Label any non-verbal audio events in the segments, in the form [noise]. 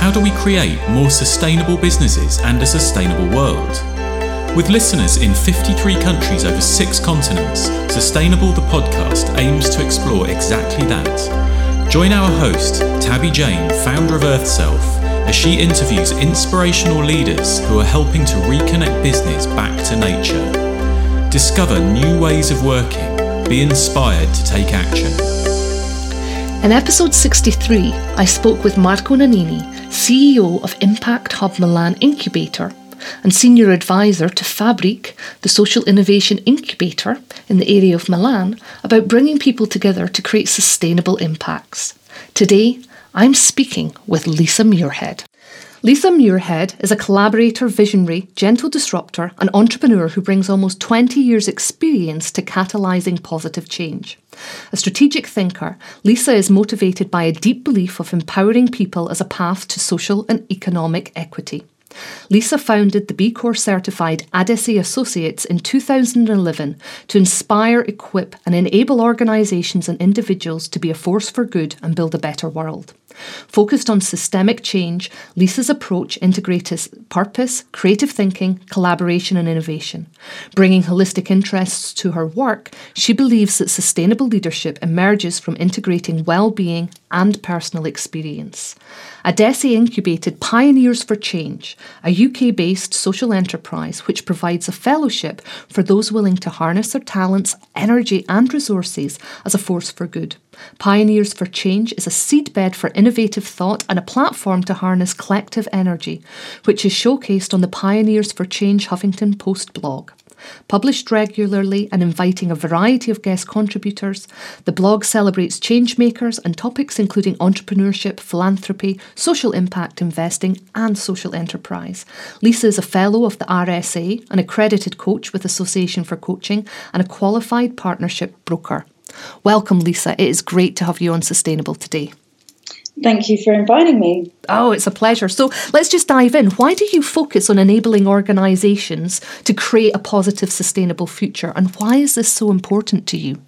How do we create more sustainable businesses and a sustainable world? With listeners in 53 countries over six continents, Sustainable the podcast aims to explore exactly that. Join our host, Tabby Jane, founder of EarthSelf, as she interviews inspirational leaders who are helping to reconnect business back to nature. Discover new ways of working, be inspired to take action. In episode 63, I spoke with Marco Nannini, CEO of Impact Hub Milan Incubator and Senior Advisor to FabriQ, the social innovation incubator in the area of Milan, about bringing people together to create sustainable impacts. Today, I'm speaking with Leesa Muirhead. Leesa Muirhead is a collaborator, visionary, gentle disruptor, and entrepreneur who brings almost 20 years' experience to catalysing positive change. A strategic thinker, Leesa is motivated by a deep belief of empowering people as a path to social and economic equity. Leesa founded the B Corp certified Adessy Associates in 2011 to inspire, equip, and enable organisations and individuals to be a force for good and build a better world. Focused on systemic change, Leesa's approach integrates purpose, creative thinking, collaboration, and innovation. Bringing holistic interests to her work, she believes that sustainable leadership emerges from integrating well being and personal experience. Adessy incubated Pioneers for Change, a UK based social enterprise which provides a fellowship for those willing to harness their talents, energy, and resources as a force for good. Pioneers for Change is a seedbed for innovative thought and a platform to harness collective energy, which is showcased on the Pioneers for Change Huffington Post blog. Published regularly and inviting a variety of guest contributors, the blog celebrates changemakers and topics including entrepreneurship, philanthropy, social impact investing, and social enterprise. Leesa is a fellow of the RSA, an accredited coach with Association for Coaching, and a qualified partnership broker. Welcome, Leesa. It is great to have you on Sustainable today. Thank you for inviting me. Oh, it's a pleasure. So let's just dive in. Why do you focus on enabling organisations to create a positive, sustainable future? And why is this so important to you?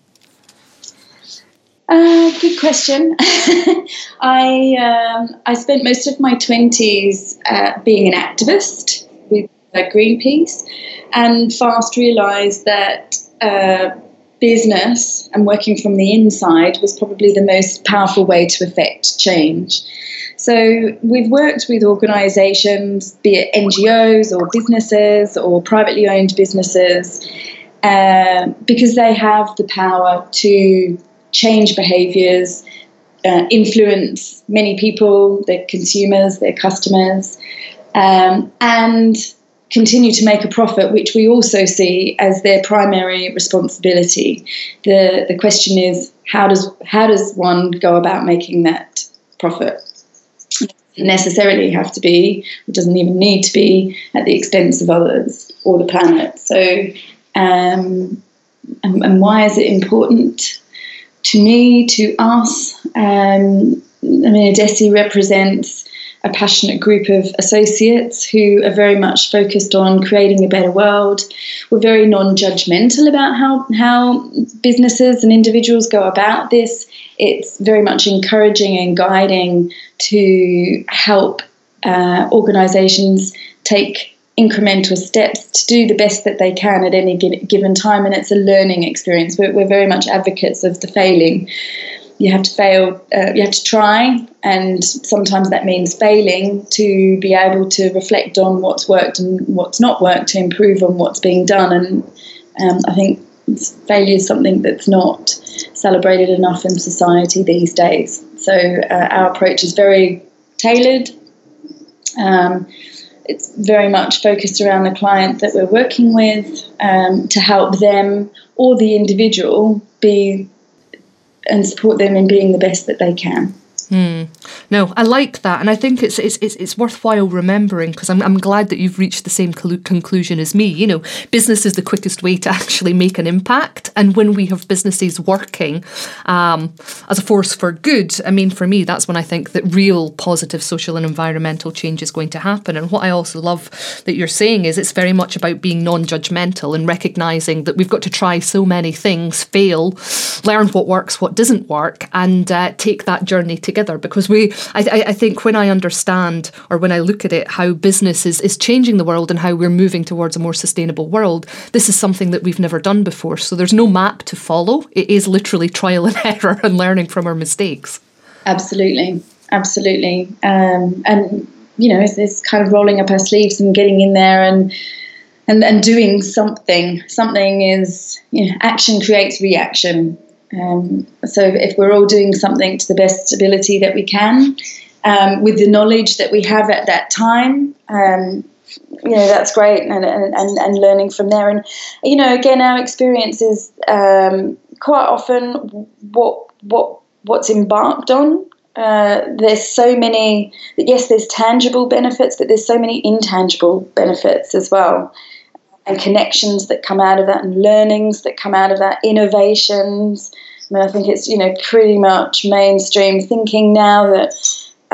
Uh, good question. [laughs] I um, I spent most of my twenties uh, being an activist with uh, Greenpeace, and fast realised that uh, business and working from the inside was probably the most powerful way to affect change. So we've worked with organisations, be it NGOs or businesses or privately owned businesses, uh, because they have the power to change behaviours, uh, influence many people, their consumers, their customers, um, and continue to make a profit, which we also see as their primary responsibility. The the question is how does how does one go about making that profit? Necessarily have to be, it doesn't even need to be at the expense of others or the planet. So um, and, and why is it important to me, to us? Um, I mean, Adessy represents a passionate group of associates who are very much focused on creating a better world. We're very non judgmental about how, how businesses and individuals go about this. It's very much encouraging and guiding to help uh, organizations take incremental steps to do the best that they can at any given time. And it's a learning experience. We're, we're very much advocates of the failing you have to fail, uh, you have to try, and sometimes that means failing to be able to reflect on what's worked and what's not worked to improve on what's being done. And um, I think failure is something that's not celebrated enough in society these days. So uh, our approach is very tailored. Um, it's very much focused around the client that we're working with um, to help them or the individual be and support them in being the best that they can. Hmm. No, I like that, and I think it's it's it's, it's worthwhile remembering because I'm I'm glad that you've reached the same conclusion as me. You know, business is the quickest way to [laughs] actually make an impact, and when we have businesses working um, as a force for good, I mean, for me, that's when I think that real positive social and environmental change is going to happen. And what I also love that you're saying is it's very much about being non-judgmental and recognizing that we've got to try so many things, fail, learn what works, what doesn't work, and uh, take that journey together together because we I, I think when I understand or when I look at it how business is, is changing the world and how we're moving towards a more sustainable world, this is something that we've never done before. So there's no map to follow. It is literally trial and [laughs] error and learning from our mistakes. Absolutely, absolutely. Um, and you know, it's, it's kind of rolling up our sleeves and getting in there and and and doing something. Something is you know, action creates reaction. Um, so if we're all doing something to the best ability that we can, um, with the knowledge that we have at that time, um, you know that's great, and, and, and learning from there. And you know, again, our experience is um, quite often what what what's embarked on uh, there's so many yes there's tangible benefits but there's so many intangible benefits as well and connections that come out of that and learnings that come out of that innovations I mean I think it's you know pretty much mainstream thinking now that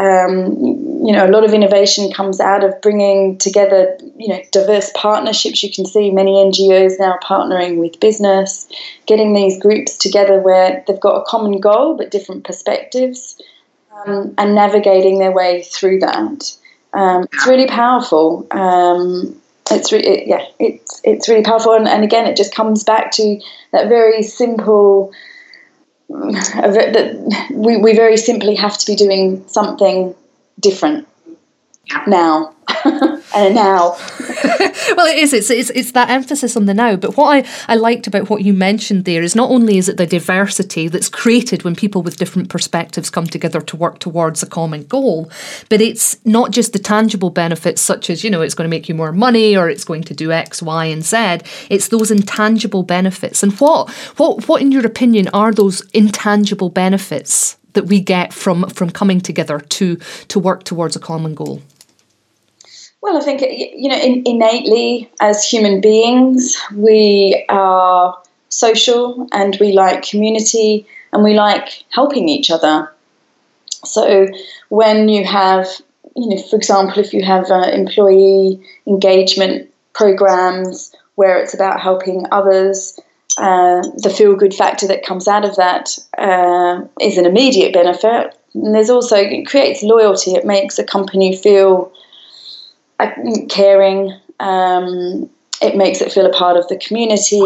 um, you know, a lot of innovation comes out of bringing together, you know, diverse partnerships. You can see many NGOs now partnering with business, getting these groups together where they've got a common goal but different perspectives, um, and navigating their way through that. Um, it's really powerful. Um, it's re- it, yeah, it's it's really powerful, and, and again, it just comes back to that very simple that we, we very simply have to be doing something different now [laughs] and now. [laughs] well, it is. It's, it's it's that emphasis on the now. But what I, I liked about what you mentioned there is not only is it the diversity that's created when people with different perspectives come together to work towards a common goal, but it's not just the tangible benefits such as you know it's going to make you more money or it's going to do X, Y, and Z. It's those intangible benefits. And what what what in your opinion are those intangible benefits that we get from from coming together to to work towards a common goal? Well, I think, you know, in, innately as human beings, we are social and we like community and we like helping each other. So when you have, you know, for example, if you have uh, employee engagement programs where it's about helping others, uh, the feel good factor that comes out of that uh, is an immediate benefit. And there's also, it creates loyalty, it makes a company feel caring. Um, it makes it feel a part of the community.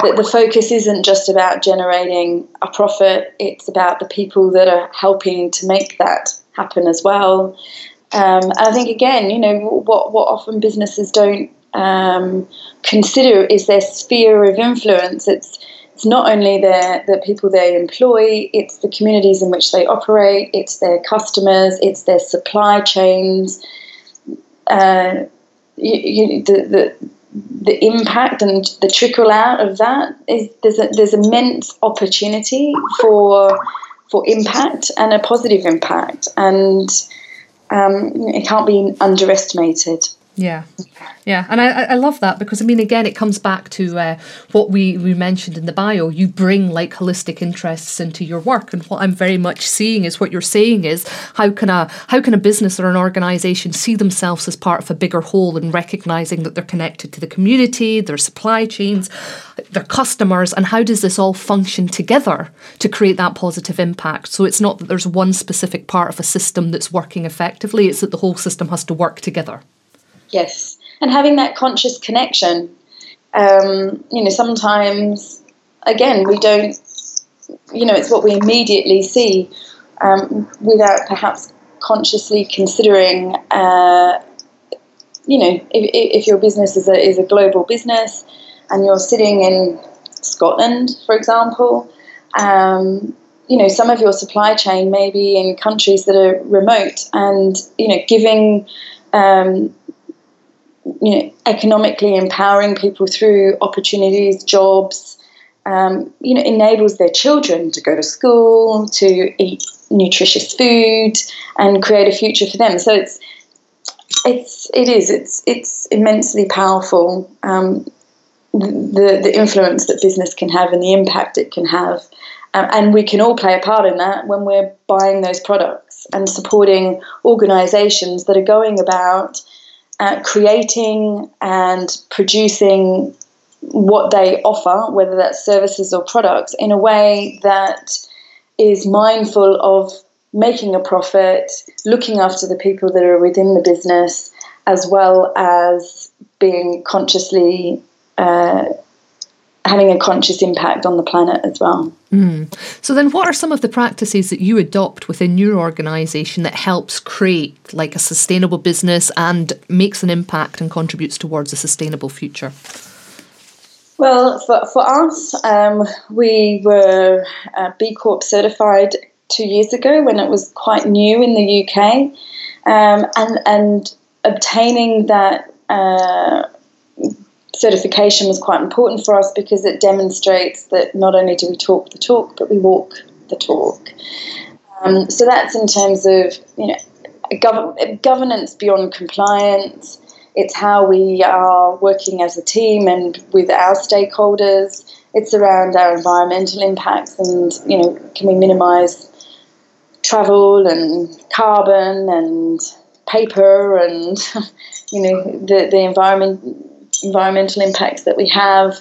That the focus isn't just about generating a profit; it's about the people that are helping to make that happen as well. Um, and I think again, you know, what what often businesses don't um, consider is their sphere of influence. It's it's not only their the people they employ, it's the communities in which they operate, it's their customers, it's their supply chains, uh, you, you, the, the the impact and the trickle out of that is there's a, there's immense opportunity for for impact and a positive impact, and um, it can't be underestimated. Yeah, yeah, and I, I love that because I mean, again, it comes back to uh, what we, we mentioned in the bio. You bring like holistic interests into your work, and what I'm very much seeing is what you're saying is how can a how can a business or an organisation see themselves as part of a bigger whole and recognizing that they're connected to the community, their supply chains, their customers, and how does this all function together to create that positive impact? So it's not that there's one specific part of a system that's working effectively; it's that the whole system has to work together. Yes, and having that conscious connection. Um, you know, sometimes, again, we don't, you know, it's what we immediately see um, without perhaps consciously considering, uh, you know, if, if your business is a, is a global business and you're sitting in Scotland, for example, um, you know, some of your supply chain may be in countries that are remote and, you know, giving um, you know, economically empowering people through opportunities, jobs, um, you know, enables their children to go to school, to eat nutritious food, and create a future for them. So it's it's it is it's it's immensely powerful. Um, the the influence that business can have and the impact it can have, um, and we can all play a part in that when we're buying those products and supporting organisations that are going about uh, creating and producing what they offer, whether that's services or products, in a way that is mindful of making a profit, looking after the people that are within the business, as well as being consciously uh, having a conscious impact on the planet as well. Mm. So then what are some of the practices that you adopt within your organization that helps create like a sustainable business and makes an impact and contributes towards a sustainable future? Well, for, for us, um, we were uh, B Corp certified two years ago when it was quite new in the UK. Um, and, and obtaining that uh, certification was quite important for us because it demonstrates that not only do we talk the talk, but we walk the talk. Um, so that's in terms of you know gov- governance beyond compliance. It's how we are working as a team and with our stakeholders. It's around our environmental impacts and you know can we minimise travel and carbon and paper and [laughs] you know the the environment environmental impacts that we have.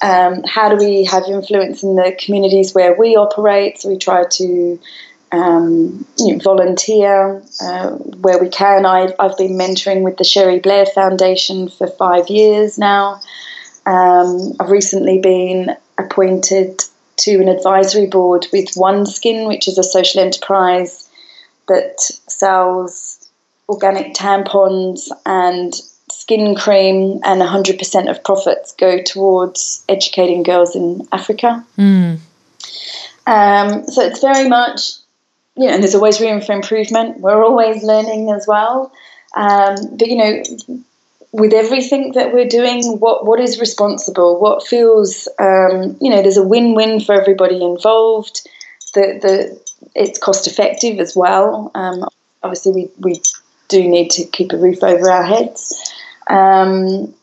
Um, how do we have influence in the communities where we operate? So we try to um, you know, volunteer uh, where we can. I, I've been mentoring with the Cherie Blair Foundation for five years now. Um, I've recently been appointed to an advisory board with OneSkin, which is a social enterprise that sells organic tampons and skin cream, and 100% of profits go towards educating girls in Africa. Mm. Um, so it's very much, you know, and there's always room for improvement. We're always learning as well. Um, but, you know, with everything that we're doing, what, what is responsible? What feels, um, you know, there's a win win for everybody involved. The, the, it's cost effective as well. Um, obviously, we, we do need to keep a roof over our heads. Um,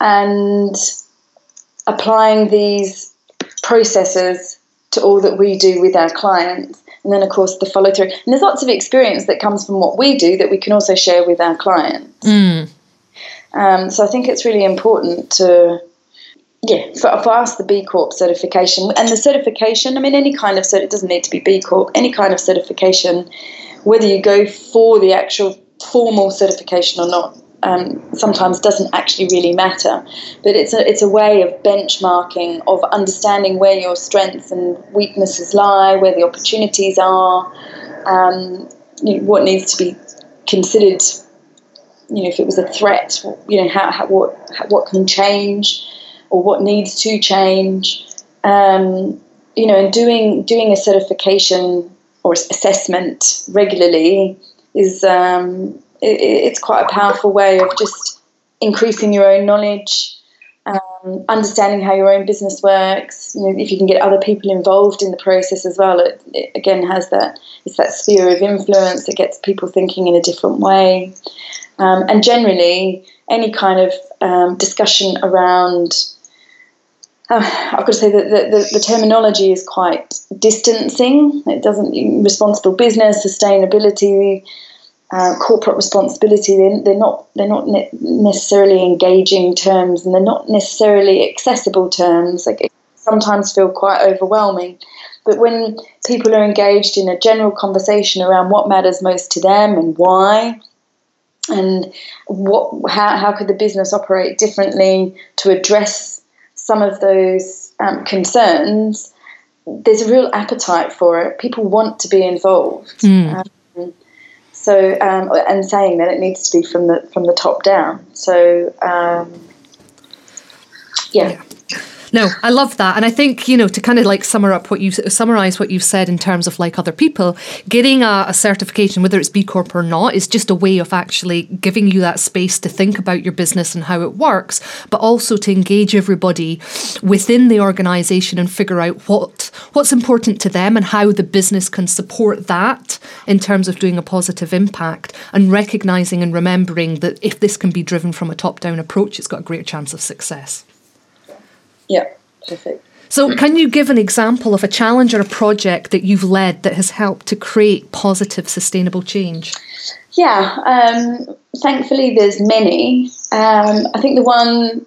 and applying these processes to all that we do with our clients. And then, of course, the follow through. And there's lots of experience that comes from what we do that we can also share with our clients. Mm. Um, so I think it's really important to, yeah, for, for us, the B Corp certification. And the certification, I mean, any kind of cert, it doesn't need to be B Corp, any kind of certification, whether you go for the actual formal certification or not, um, sometimes doesn't actually really matter. But it's a, it's a way of benchmarking, of understanding where your strengths and weaknesses lie, where the opportunities are, um, you know, what needs to be considered. You know, if it was a threat, you know, how, how what what can change, or what needs to change. Um, you know, and doing doing a certification or assessment regularly is um, it, it's quite a powerful way of just increasing your own knowledge, um, understanding how your own business works. You know, if you can get other people involved in the process as well, it, it again has that it's that sphere of influence that gets people thinking in a different way. Um, and generally, any kind of um, discussion around uh, I've got to say that the, the, the, terminology is quite distancing. It doesn't responsible business, sustainability, uh, corporate responsibility. They're, they're not they're not ne- necessarily engaging terms, and they're not necessarily accessible terms. Like sometimes feel quite overwhelming. But when people are engaged in a general conversation around what matters most to them and why, and what how how could the business operate differently to address some of those um, concerns, there's a real appetite for it. People want to be involved. Mm. Um, so, um, and saying that it needs to be from the from the top down. So, um, yeah. yeah. No, I love that, and I think you know to kind of like summer up what you summarize what you've said in terms of like other people, getting a, a, certification, whether it's B Corp or not, is just a way of actually giving you that space to think about your business and how it works, but also to engage everybody within the organisation and figure out what what's important to them and how the business can support that in terms of doing a positive impact and recognizing and remembering that if this can be driven from a top down approach, it's got a greater chance of success. Yeah, perfect. So, can you give an example of a challenge or a project that you've led that has helped to create positive, sustainable change? Yeah, um, thankfully, there's many. Um, I think the one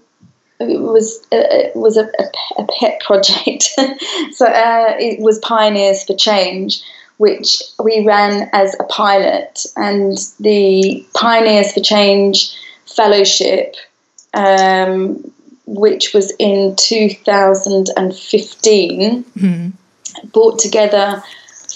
was uh, was a, a, pet project. [laughs] so uh, it was Pioneers for Change, which we ran as a pilot, and the Pioneers for Change Fellowship, um, which was in 2015, mm-hmm. brought together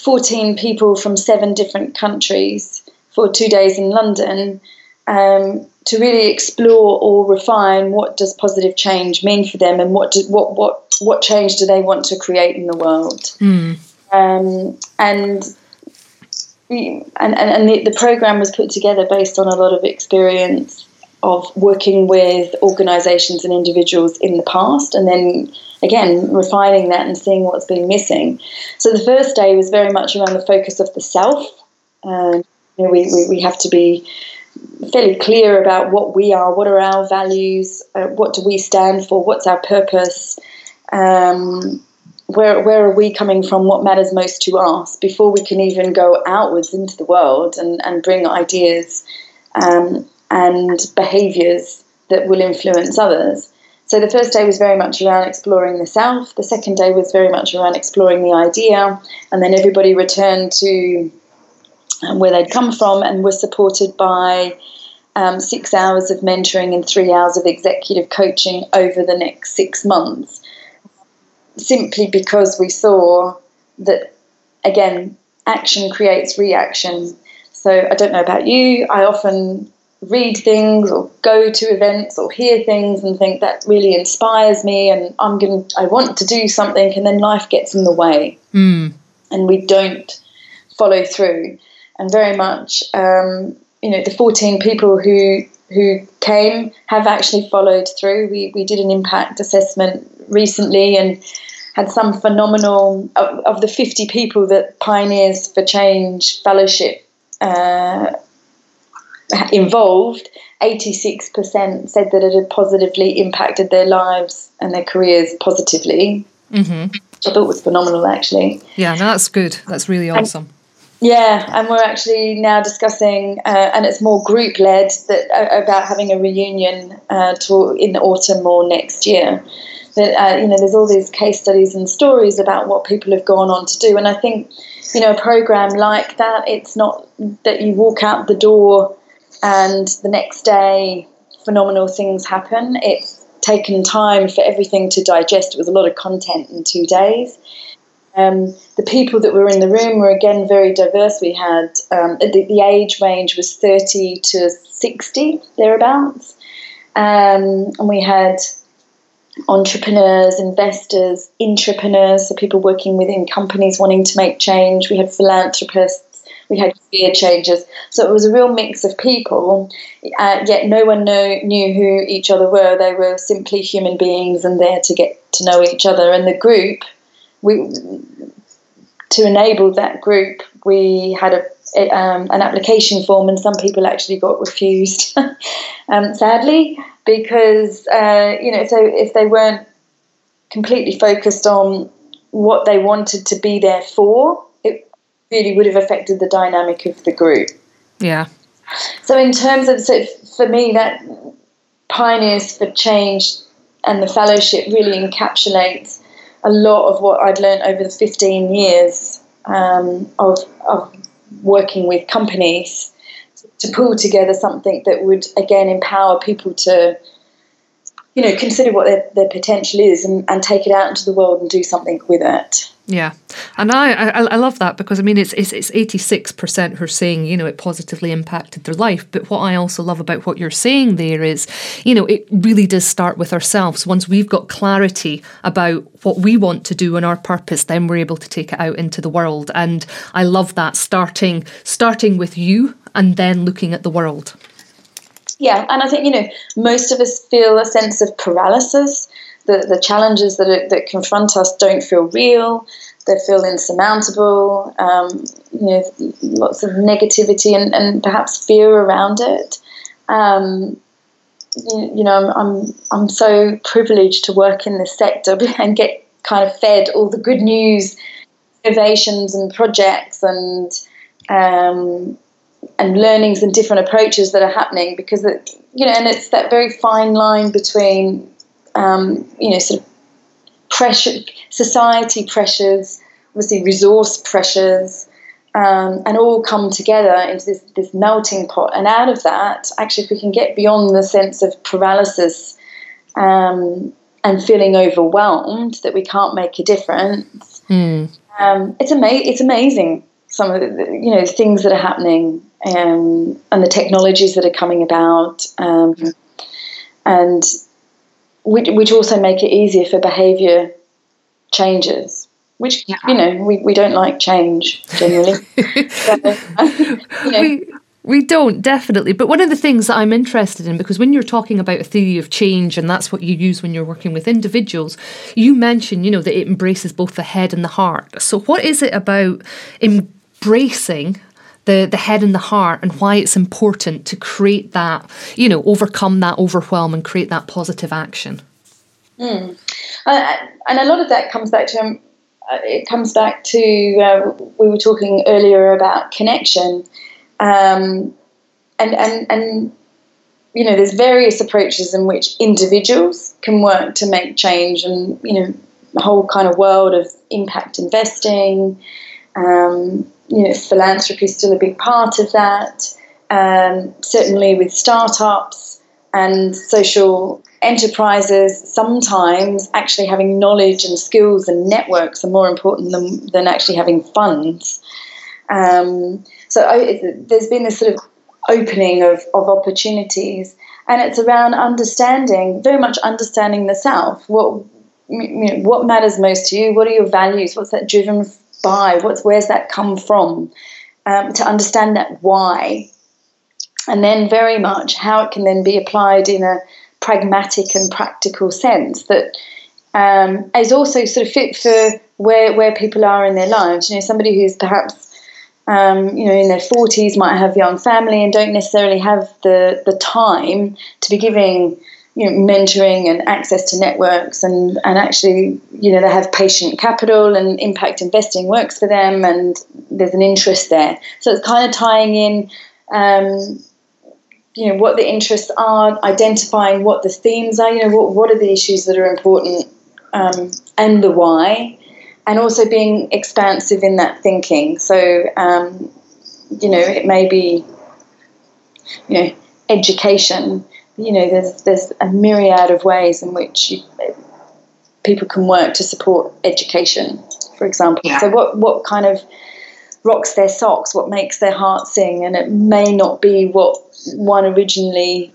14 people from seven different countries for two days in London um, to really explore or refine what does positive change mean for them and what do, what what what change do they want to create in the world. Mm. Um, and and, and, and the, the program was put together based on a lot of experience of working with organizations and individuals in the past and then again refining that and seeing what's been missing so the first day was very much around the focus of the self and you know, we, we, we have to be fairly clear about what we are what are our values uh, what do we stand for what's our purpose um, where where are we coming from? What matters most to us before we can even go outwards into the world and, and bring ideas um, and behaviours that will influence others. So the first day was very much around exploring the self. The second day was very much around exploring the idea, and then everybody returned to um, where they'd come from and was supported by um, six hours of mentoring and three hours of executive coaching over the next six months simply because we saw that, again, action creates reaction. So I don't know about you, I often read things or go to events or hear things and think that really inspires me and I'm going I want to do something and then life gets in the way. Mm. and we don't follow through. And very much um, you know the 14 people who who came have actually followed through. We, we did an impact assessment recently and had some phenomenal of, of the 50 people that Pioneers for Change Fellowship uh, involved, 86% said that it had positively impacted their lives and their careers positively. Mm-hmm. I thought was phenomenal, actually. Yeah, no, that's good. That's really awesome. And, yeah, and we're actually now discussing, uh, and it's more group led, that uh, about having a reunion uh, to, in the autumn or next year that uh, you know there's all these case studies and stories about what people have gone on to do and i think you know a program like that it's not that you walk out the door and the next day phenomenal things happen. It's taken time for everything to digest. It was a lot of content in two days. Um, the people that were in the room were again very diverse. We had um, the, the, age range was 30 to 60 thereabouts. Um, and we had entrepreneurs, investors, intrapreneurs, so people working within companies wanting to make change. We had philanthropists, we had career changes. So it was a real mix of people, uh, yet no one know, knew who each other were. They were simply human beings and there to get to know each other. And the group, we to enable that group, we had a um, an application form, and some people actually got refused, [laughs] um, sadly, because uh, you know, so if they weren't completely focused on what they wanted to be there for, really would have affected the dynamic of the group. Yeah. So in terms of so for me, that pioneers for change and the fellowship really encapsulates a lot of what I'd learned over the 15 years um, of, of working with companies to pull together something that would again empower people to you know consider what their, their potential is and, and take it out into the world and do something with it yeah, and I, I, I love that because I mean it's it's it's eighty six percent who are saying you know it positively impacted their life. But what I also love about what you're saying there is, you know, it really does start with ourselves. Once we've got clarity about what we want to do and our purpose, then we're able to take it out into the world. And I love that starting starting with you and then looking at the world. Yeah, and I think you know most of us feel a sense of paralysis. The, the challenges that, are, that confront us don't feel real, they feel insurmountable, um, you know, lots of negativity and, and perhaps fear around it. Um, you, you, know, I'm, I'm, so privileged to work in this sector [laughs] and get kind of fed all the good news, innovations and projects and um, and learnings and different approaches that are happening because it, you know, and it's that very fine line between um, you know, sort of pressure, society pressures, obviously resource pressures, um, and all come together into this, this melting pot. And out of that, actually, if we can get beyond the sense of paralysis um, and feeling overwhelmed that we can't make a difference, mm. um, it's, ama- it's amazing. Some of the you know things that are happening um, and the technologies that are coming about, um, and which, which also make it easier for behaviour changes which yeah. you know we, we don't like change generally. [laughs] so, you know. we, we don't definitely, but one of the things that I'm interested in because when you're talking about a theory of change and that's what you use when you're working with individuals, you mention you know that it embraces both the head and the heart. So what is it about embracing the, the head and the heart and why it's important to create that, you know, overcome that overwhelm and create that positive action. Mm. Uh, and a lot of that comes back to um, uh, it comes back to uh, we were talking earlier about connection, um, and and and you know there's various approaches in which individuals can work to make change, and you know the whole kind of world of impact investing. Um, you know, philanthropy is still a big part of that. Um, certainly with startups and social enterprises sometimes actually having knowledge and skills and networks are more important than, than actually having funds. Um, so I, there's been this sort of opening of, of opportunities, and it's around understanding, very much understanding the self. What you know, what matters most to you? What are your values? What's that driven by? What's where's that come from? Um, to understand that why, and then very much how it can then be applied in a pragmatic and practical sense that um, is also sort of fit for where where people are in their lives. You know, somebody who's perhaps um, you know in their forties might have young family and don't necessarily have the the time to be giving you know mentoring and access to networks and and actually you know they have patient capital and impact investing works for them and there's an interest there. So it's kind of tying in. Um, you know what the interests are, identifying what the themes are. You know what what are the issues that are important, um, and the why, and also being expansive in that thinking. So um, you know it may be you know education. You know there's there's a myriad of ways in which you, people can work to support education, for example. Yeah. So what what kind of rocks their socks, what makes their heart sing, and it may not be what one originally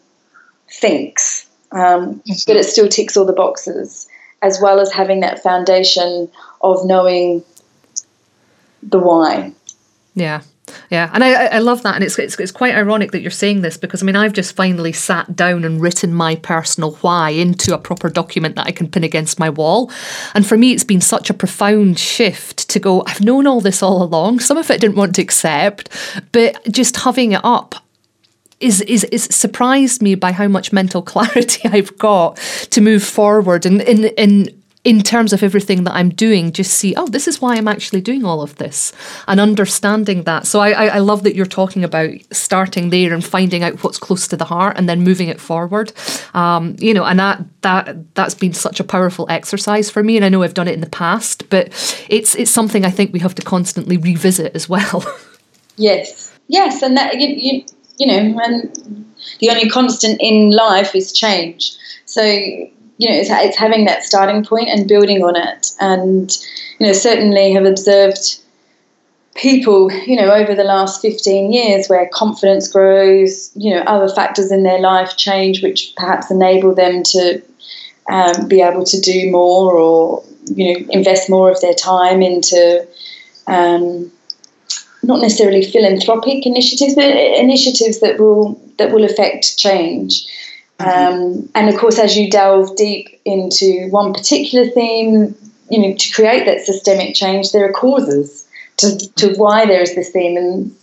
thinks, um, mm-hmm. but it still ticks all the boxes, as well as having that foundation of knowing the why. Yeah. Yeah, and I, I love that, and it's, it's it's quite ironic that you're saying this because I mean I've just finally sat down and written my personal why into a proper document that I can pin against my wall, and for me it's been such a profound shift to go. I've known all this all along. Some of it I didn't want to accept, but just having it up is, is, is surprised me by how much mental [laughs] clarity I've got to move forward and in, in in terms of everything that I'm doing, just see, oh, this is why I'm actually doing all of this and understanding that. So I, I, I, love that you're talking about starting there and finding out what's close to the heart and then moving it forward. Um, you know, and that that that's been such a powerful exercise for me. And I know I've done it in the past, but it's it's something I think we have to constantly revisit as well. [laughs] Yes, yes, and that you, you you know, and the only constant in life is change. So, you know, it's, it's having that starting point and building on it. And, you know, certainly have observed people, you know, over the last 15 years where confidence grows, you know, other factors in their life change, which perhaps enable them to um, be able to do more or, you know, invest more of their time into um, not necessarily philanthropic initiatives, but initiatives that will that will affect change. Mm-hmm. Um, and of course, as you delve deep into one particular theme, you know, to create that systemic change, there are causes to, to why there is this theme, and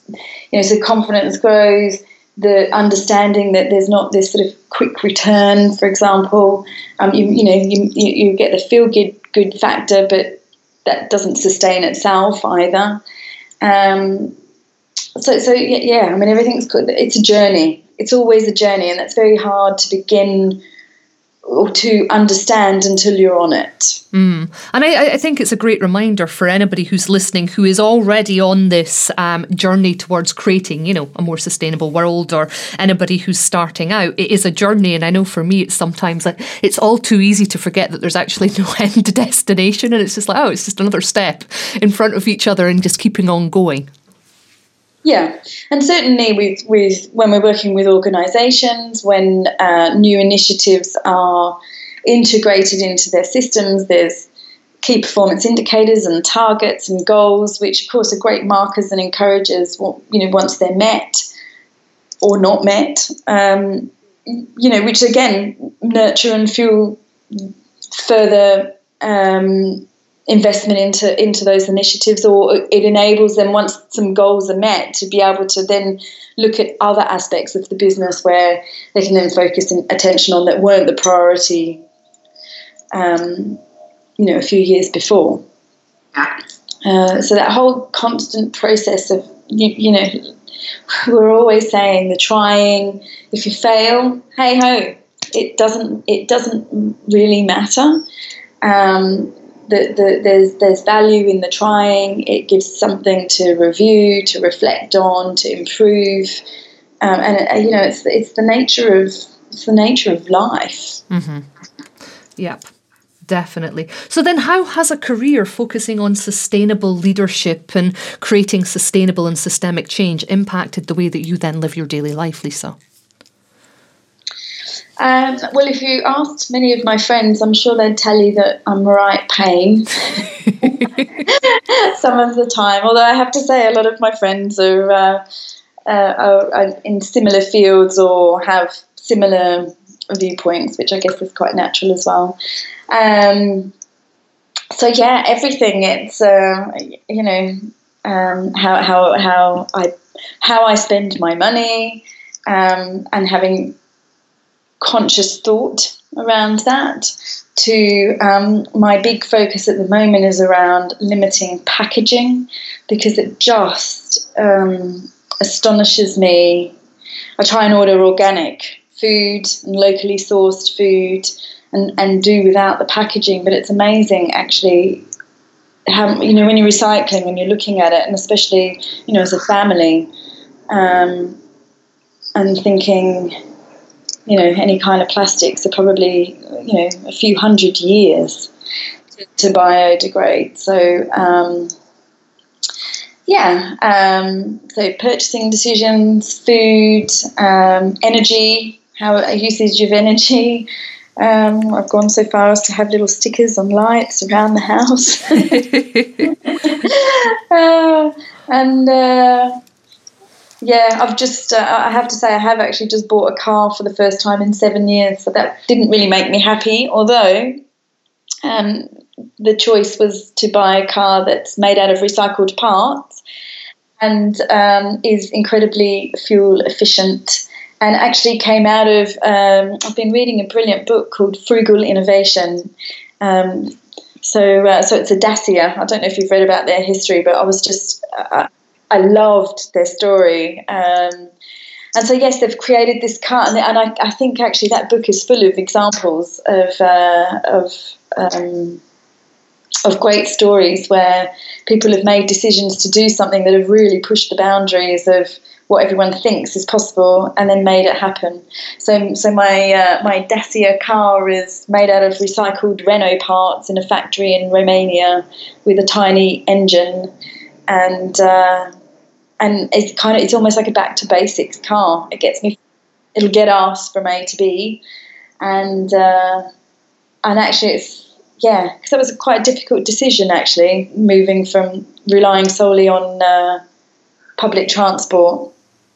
you know, so confidence grows. The understanding that there's not this sort of quick return, for example, um, you, you know, you, you get the feel good good factor, but that doesn't sustain itself either. Um, so, so yeah, I mean, everything's good. It's a journey. It's always a journey, and that's very hard to begin or to understand until you're on it. Mm. And I, I, think it's a great reminder for anybody who's listening who is already on this um, journey towards creating, you know, a more sustainable world, or anybody who's starting out. It is a journey, and I know for me, it's sometimes like it's all too easy to forget that there's actually [laughs] no end destination, and it's just like, oh, it's just another step in front of each other, and just keeping on going. Yeah, and certainly with, with when we're working with organisations, when uh, new initiatives are integrated into their systems, there's key performance indicators and targets and goals, which of course are great markers and encouragers. You know, once they're met or not met, um, you know, which again nurture and fuel further um, investment into into those initiatives or it enables them once some goals are met to be able to then look at other aspects of the business where they can then focus attention on that weren't the priority um, you know a few years before. Uh, so that whole constant process of you, you know we're always saying the trying if you fail hey ho it doesn't it doesn't really matter. Um, the, the, there's there's value in the trying. It gives something to review, to reflect on, to improve, um, and uh, you know it's it's the nature of it's the nature of life. Mm-hmm. Yep. Definitely. So, then how has a career focusing on sustainable leadership and creating sustainable and systemic change impacted the way that you then live your daily life, Leesa? Um, well, if you asked many of my friends, I'm sure they'd tell you that I'm right pain [laughs] some of the time. Although I have to say, a lot of my friends are, uh, uh, are in similar fields or have similar viewpoints, which I guess is quite natural as well. Um, so yeah, everything. It's uh, you know um, how how how I how I spend my money um, and having conscious thought around that to um, my big focus at the moment is around limiting packaging because it just um, astonishes me. I try and order organic food and locally sourced food and, and do without the packaging, but it's amazing actually you know, when you're recycling and you're looking at it, and especially, you know, as a family, um, and thinking, you know, any kind of plastics are probably, you know, a few hundred years to, to biodegrade. So, um, yeah, um, so purchasing decisions, food, um, energy, how a usage of energy. Um, I've gone so far as to have little stickers on lights around the house. [laughs] [laughs] uh, and uh, yeah, I've just, uh, I have to say, I have actually just bought a car for the first time in seven years. So that didn't really make me happy, although um, the choice was to buy a car that's made out of recycled parts and um, is incredibly fuel efficient. And actually came out of, um, I've been reading a brilliant book called Frugal Innovation. Um, so, uh, so it's a Dacia. I don't know if you've read about their history, but I was just, uh, I loved their story. Um, and so, yes, they've created this car, and, and I, I, think actually that book is full of examples of uh, of um, of great stories where people have made decisions to do something that have really pushed the boundaries of what everyone thinks is possible, and then made it happen. So, so my uh, my Dacia car is made out of recycled Renault parts in a factory in Romania with a tiny engine, and uh, and it's kind of it's almost like a back to basics car. It gets me, it'll get us from A to B, and uh, and actually it's yeah because that was quite a difficult decision actually moving from relying solely on uh, public transport.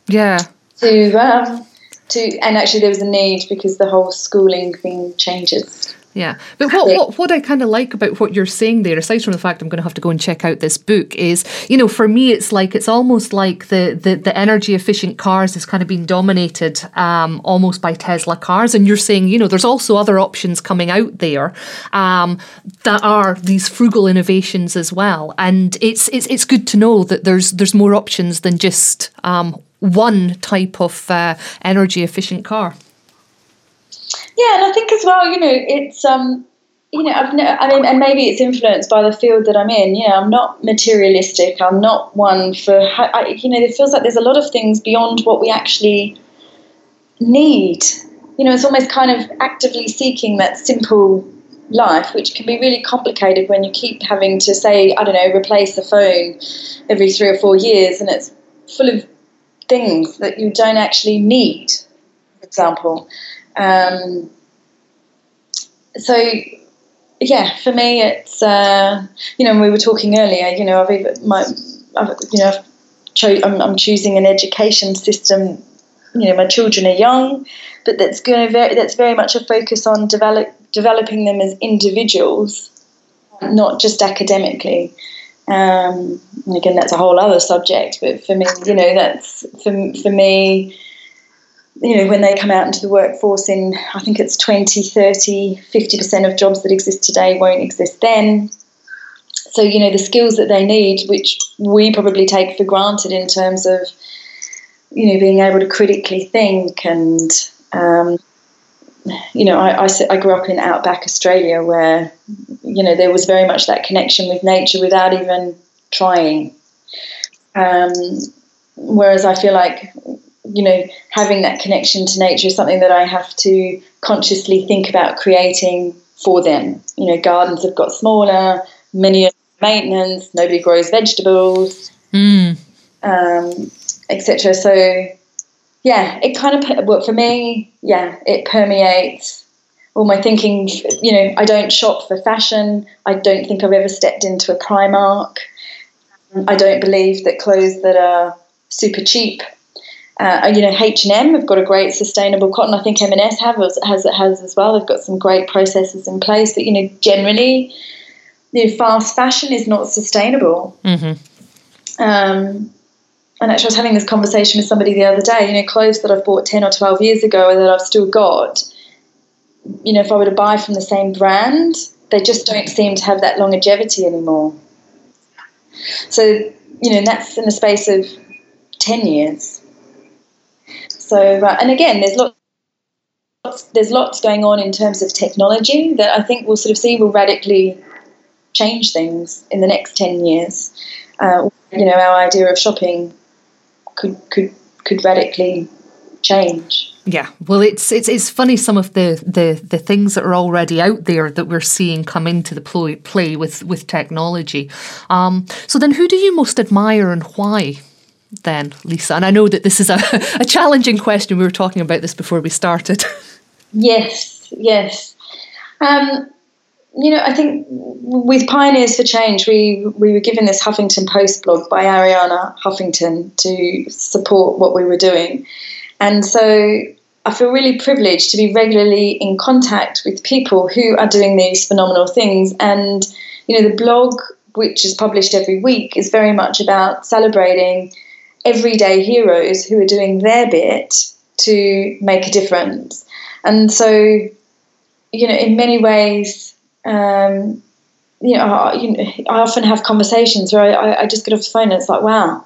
Yeah. To um, to and actually there was a need because the whole schooling thing changes. Yeah. But what, what, what I kind of like about what you're saying there, aside from the fact I'm going to have to go and check out this book, is, you know, for me, it's like, it's almost like the, the, the energy efficient cars has kind of been dominated um, almost by Tesla cars. And you're saying, you know, there's also other options coming out there um, that are these frugal innovations as well. And it's, it's, it's good to know that there's, there's more options than just um, one type of uh, energy efficient car. Yeah, and I think as well, you know, it's um, you know, I've I mean, and maybe it's influenced by the field that I'm in. You know, I'm not materialistic. I'm not one for, I, you know, it feels like there's a lot of things beyond what we actually need. You know, it's almost kind of actively seeking that simple life, which can be really complicated when you keep having to say, I don't know, replace the phone every three or four years, and it's full of things that you don't actually need. For example. Um, so yeah, for me, it's uh, you know we were talking earlier. You know, I've even, my I've, you know I've cho- I'm, I'm, choosing an education system. You know, my children are young, but that's going to very that's very much a focus on develop developing them as individuals, not just academically. Um, again, that's a whole other subject. But for me, you know, that's for for me you know, when they come out into the workforce in, I think it's 20, 30, 50% of jobs that exist today won't exist then. So, you know, the skills that they need, which we probably take for granted in terms of, you know, being able to critically think and, um, you know, I, I, I, grew up in outback Australia where, you know, there was very much that connection with nature without even trying. Um, whereas I feel like you know, having that connection to nature is something that I have to consciously think about creating for them. You know, gardens have got smaller, many maintenance, nobody grows vegetables, mm. um, etc. So, yeah, it kind of, well, for me, yeah, it permeates all my thinking. You know, I don't shop for fashion. I don't think I've ever stepped into a Primark. I don't believe that clothes that are super cheap uh, you know, H and M have got a great sustainable cotton. I think M&S have has has as well. They've got some great processes in place. But you know, generally, you know, fast fashion is not sustainable. Mm-hmm. Um, and actually, I was having this conversation with somebody the other day. You know, clothes that I've bought ten or twelve years ago and that I've still got. You know, if I were to buy from the same brand, they just don't seem to have that longevity anymore. So, you know, that's in the space of ten years. So, and again, there's lots, there's lots going on in terms of technology that I think we'll sort of see will radically change things in the next ten years. Uh, you know, our idea of shopping could could could radically change. Yeah, well, it's it's it's funny some of the, the the things that are already out there that we're seeing come into the play, play with with technology. Um, so then, who do you most admire and why? Then, Leesa? And I know that this is a, [laughs] a challenging question. We were talking about this before we started. [laughs] Yes, yes. Um, you know, I think with Pioneers for Change, we, we were given this Huffington Post blog by Arianna Huffington to support what we were doing. And so I feel really privileged to be regularly in contact with people who are doing these phenomenal things. And, you know, the blog, which is published every week, is very much about celebrating everyday heroes who are doing their bit to make a difference. And so, you know, in many ways, um, you, know, I, you know, I often have conversations where I, I, just get off the phone and it's like, wow,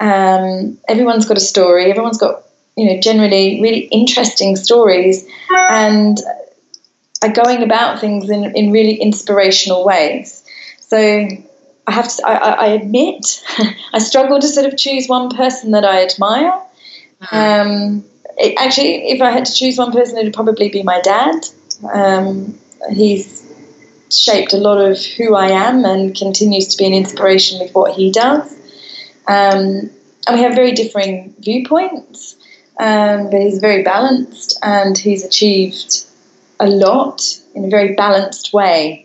um, everyone's got a story, everyone's got, you know, generally really interesting stories and are going about things in, in really inspirational ways. So I have to, I, I admit, [laughs] I struggle to sort of choose one person that I admire. Mm-hmm. Um, it, actually, if I had to choose one person, it would probably be my dad. Um, he's shaped a lot of who I am and continues to be an inspiration with what he does. Um, and we have very differing viewpoints, um, but he's very balanced and he's achieved a lot in a very balanced way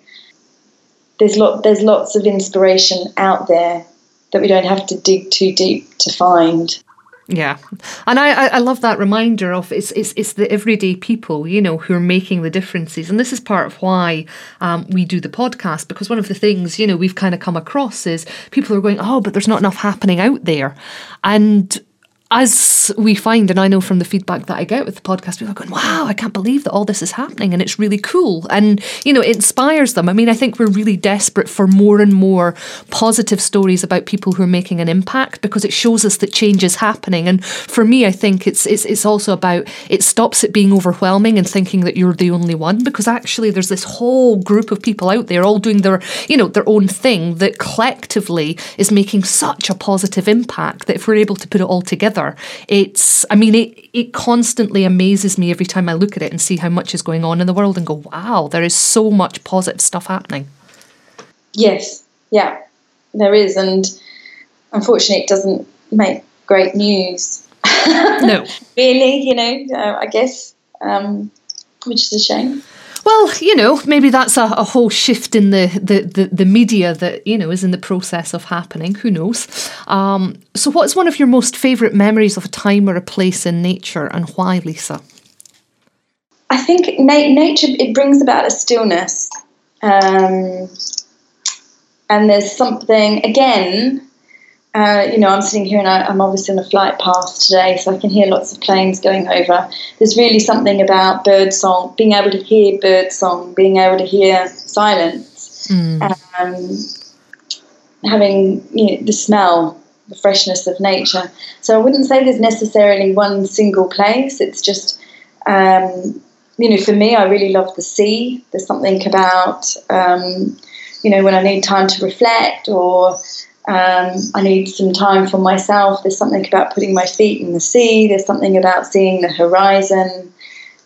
there's lot there's lots of inspiration out there that we don't have to dig too deep to find. Yeah, and I, I love that reminder of it's, it's it's the everyday people you know who are making the differences, and this is part of why um, we do the podcast because one of the things you know we've kind of come across is people are going, oh, but there's not enough happening out there, and as we find, and I know from the feedback that I get with the podcast, people are going, wow, I can't believe that all this is happening and it's really cool. And, you know, it inspires them. I mean, I think we're really desperate for more and more positive stories about people who are making an impact because it shows us that change is happening. And for me, I think it's, it's, it's also about it stops it being overwhelming and thinking that you're the only one because actually there's this whole group of people out there all doing their, you know, their own thing that collectively is making such a positive impact that if we're able to put it all together, together. It's, I mean, it, it constantly amazes me every time I look at it and see how much is going on in the world and go, wow, there is so much positive stuff happening. Yes, yeah, there is. And unfortunately, it doesn't make great news. No. [laughs] really, you know, uh, I guess, um, which is a shame. Well, you know, maybe that's a, a whole shift in the, the, the, the, media that, you know, is in the process of happening. Who knows? Um, so, what's one of your most favourite memories of a time or a place in nature and why, Leesa? I think na- nature, it brings about a stillness. Um, and there's something, again, uh, you know, I'm sitting here and I, am obviously on a flight path today, so I can hear lots of planes going over. There's really something about bird song, being able to hear bird song, being able to hear silence, mm. um, having you know, the smell, the freshness of nature. So I wouldn't say there's necessarily one single place. It's just, um, you know, for me, I really love the sea. There's something about, um, you know, when I need time to reflect or um, I need some time for myself. There's something about putting my feet in the sea. There's something about seeing the horizon.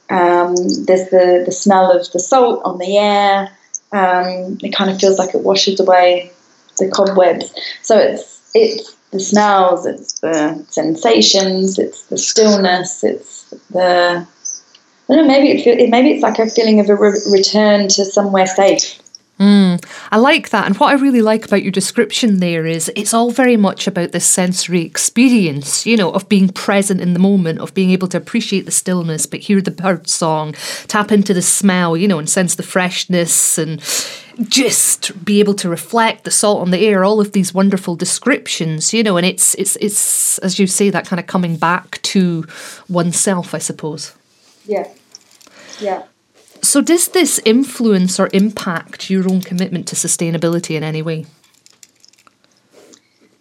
Um, there's the, the smell of the salt on the air. Um, it kind of feels like it washes away the cobwebs. So it's it's the smells, it's the sensations, it's the stillness, it's the I don't know. Maybe it feel, maybe it's like a feeling of a re- return to somewhere safe. Mm, I like that. And what I really like about your description there is it's all very much about this sensory experience, you know, of being present in the moment, of being able to appreciate the stillness, but hear the bird song, tap into the smell, you know, and sense the freshness and just be able to reflect the salt on the air, all of these wonderful descriptions, you know, and it's it's it's as you say, that kind of coming back to oneself, I suppose. Yeah. Yeah. So, does this influence or impact your own commitment to sustainability in any way?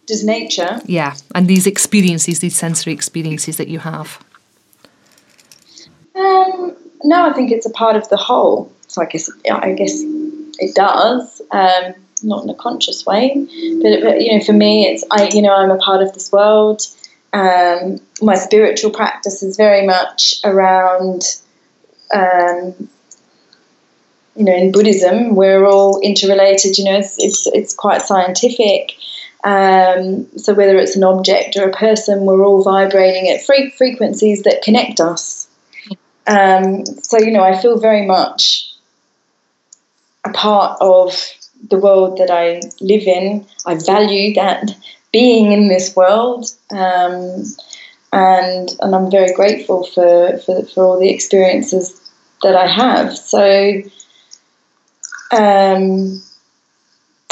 Does nature? Yeah, and these experiences, these sensory experiences that you have. Um, no, I think it's a part of the whole. So I guess I guess it does, um, not in a conscious way, but, but, you know, for me, it's I you know I'm a part of this world. Um, my spiritual practice is very much around um, you know, in Buddhism, we're all interrelated. You know, it's it's, it's quite scientific. Um, so whether it's an object or a person, we're all vibrating at fre- frequencies that connect us. Um, so you know, I feel very much a part of the world that I live in. I value that being in this world, um, and and I'm very grateful for, for for all the experiences that I have. So um,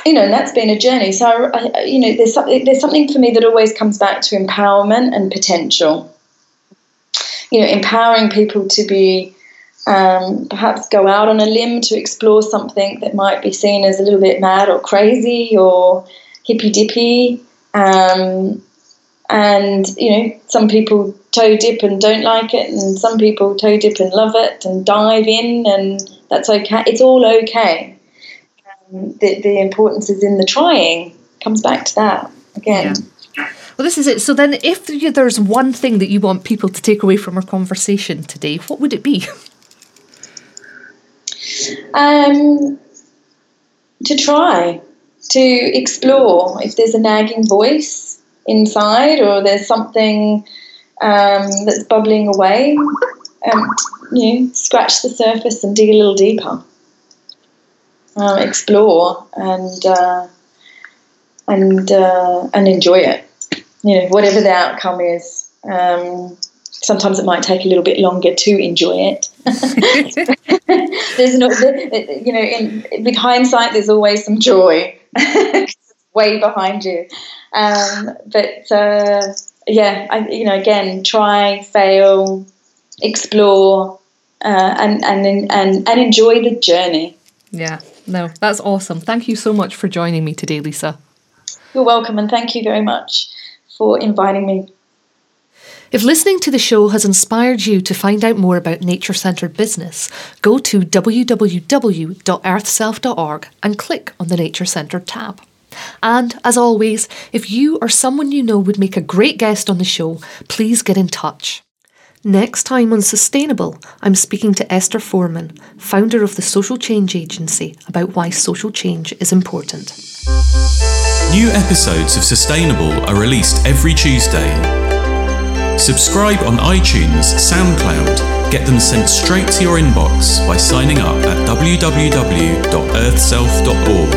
you know, and that's been a journey. So, I, you know, there's something, there's something for me that always comes back to empowerment and potential. You know, empowering people to be um, perhaps go out on a limb to explore something that might be seen as a little bit mad or crazy or hippy dippy. Um, and you know, some people toe dip and don't like it, and some people toe dip and love it and dive in, and that's okay. It's all okay. Um, the, the importance is in the trying. Comes back to that again. Yeah. Well, this is it. So then, if there's one thing that you want people to take away from our conversation today, what would it be? [laughs] Um, to try, to explore. If there's a nagging voice inside, or there's something um, that's bubbling away, um, you know, scratch the surface and dig a little deeper. Um, explore and uh, and uh, and enjoy it. You know, whatever the outcome is. Um, sometimes it might take a little bit longer to enjoy it. [laughs] there's no, you know, in, with hindsight, there's always some joy [laughs] way behind you. Um, but uh, yeah, I, you know, again, try, fail, explore, uh, and, and and and enjoy the journey. Yeah, no, that's awesome. Thank you so much for joining me today, Leesa. You're welcome, and thank you very much for inviting me. If listening to the show has inspired you to find out more about nature centred business, go to www.earthself.org and click on the Nature Centred tab. And as always, if you or someone you know would make a great guest on the show, please get in touch. Next time on Sustainable, I'm speaking to Esther Foreman, founder of the Social Change Agency, about why social change is important. New episodes of Sustainable are released every Tuesday. Subscribe on iTunes, SoundCloud, get them sent straight to your inbox by signing up at www.earthself.org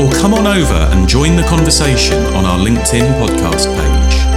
or come on over and join the conversation on our LinkedIn podcast page.